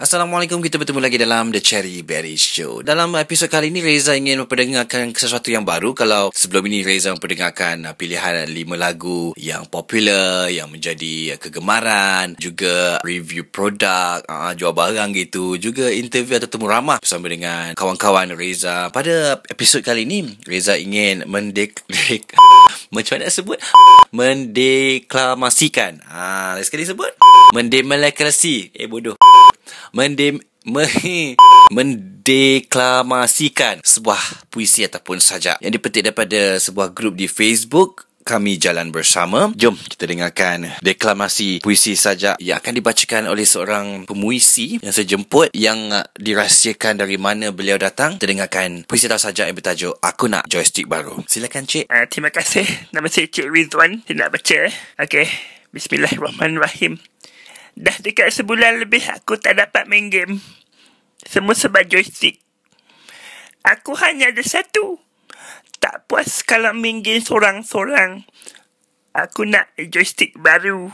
Assalamualaikum, kita bertemu lagi dalam The Cherry Berry Show. Dalam episod kali ini, Reza ingin memperdengarkan sesuatu yang baru. Kalau sebelum ini Reza memperdengarkan uh, pilihan lima lagu yang popular, yang menjadi uh, kegemaran, juga review produk, uh, jual barang gitu, juga interview atau temu ramah bersama dengan kawan-kawan Reza. Pada episod kali ini, Reza ingin mendek... dek- macam mana sebut? Mendeklamasikan. Ah, ha, sekali sebut. Mendemokrasi. Eh, bodoh mendem me, mendeklamasikan sebuah puisi ataupun sajak yang dipetik daripada sebuah grup di Facebook kami jalan bersama. Jom kita dengarkan deklamasi puisi sajak yang akan dibacakan oleh seorang pemuisi yang saya jemput yang uh, dirahsiakan dari mana beliau datang. Kita dengarkan puisi atau sajak yang bertajuk Aku Nak Joystick Baru. Silakan Cik. Uh, terima kasih. Nama saya Cik Rizwan. Saya nak baca. Okey. Bismillahirrahmanirrahim. Dah dekat sebulan lebih aku tak dapat main game. Semua sebab joystick. Aku hanya ada satu. Tak puas kalau main game sorang-sorang. Aku nak joystick baru.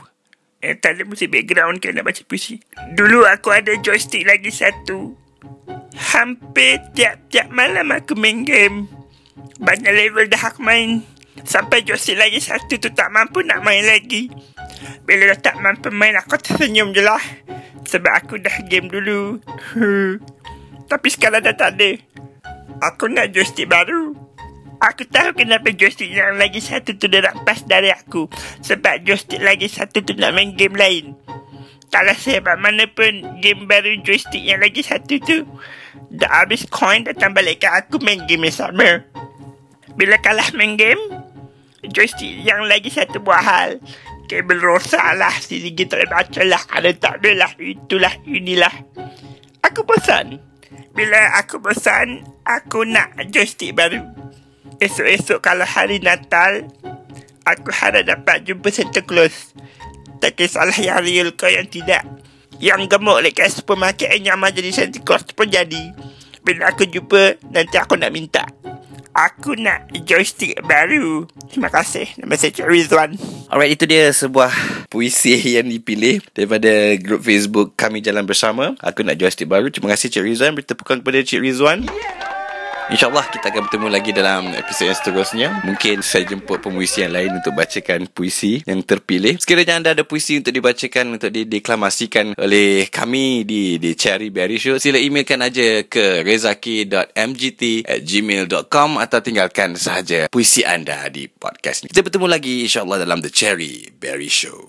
Eh, tak ada musik background nak baca puisi. Dulu aku ada joystick lagi satu. Hampir tiap-tiap malam aku main game. Banyak level dah aku main. Sampai joystick lagi satu tu tak mampu nak main lagi. Bila dah tak mampu main aku tersenyum je lah. Sebab aku dah game dulu. Tapi sekarang dah tak ada. Aku nak joystick baru. Aku tahu kenapa joystick yang lagi satu tu dah rampas dari aku. Sebab joystick lagi satu tu nak main game lain. Kalau sebab mana pun game baru joystick yang lagi satu tu. Dah habis coin datang balik ke aku main game yang sama. Bila kalah main game, joystick yang lagi satu buat hal. Kabel rosak lah, sedikit tak boleh baca lah. Ada tak ada lah, itulah, inilah. Aku bosan. Bila aku bosan, aku nak joystick baru. Esok-esok kalau hari Natal, aku harap dapat jumpa Santa Claus. Tak kisahlah yang real kau yang tidak. Yang gemuk dekat supermarket yang nyaman jadi Santa Claus pun jadi. Bila aku jumpa, nanti aku nak minta. Aku nak joystick baru. Terima kasih. Nama saya Cik Rizwan. Alright, itu dia sebuah puisi yang dipilih daripada grup Facebook Kami Jalan Bersama. Aku nak joystick baru. Terima kasih Cik Rizwan. Bertepukan kepada Cik Rizwan. InsyaAllah kita akan bertemu lagi dalam episod yang seterusnya. Mungkin saya jemput pemuisi yang lain untuk bacakan puisi yang terpilih. Sekiranya anda ada puisi untuk dibacakan, untuk dideklamasikan oleh kami di di Cherry Berry Show, sila emailkan aja ke rezaki.mgt at gmail.com atau tinggalkan sahaja puisi anda di podcast ni. Kita bertemu lagi insyaAllah dalam The Cherry Berry Show.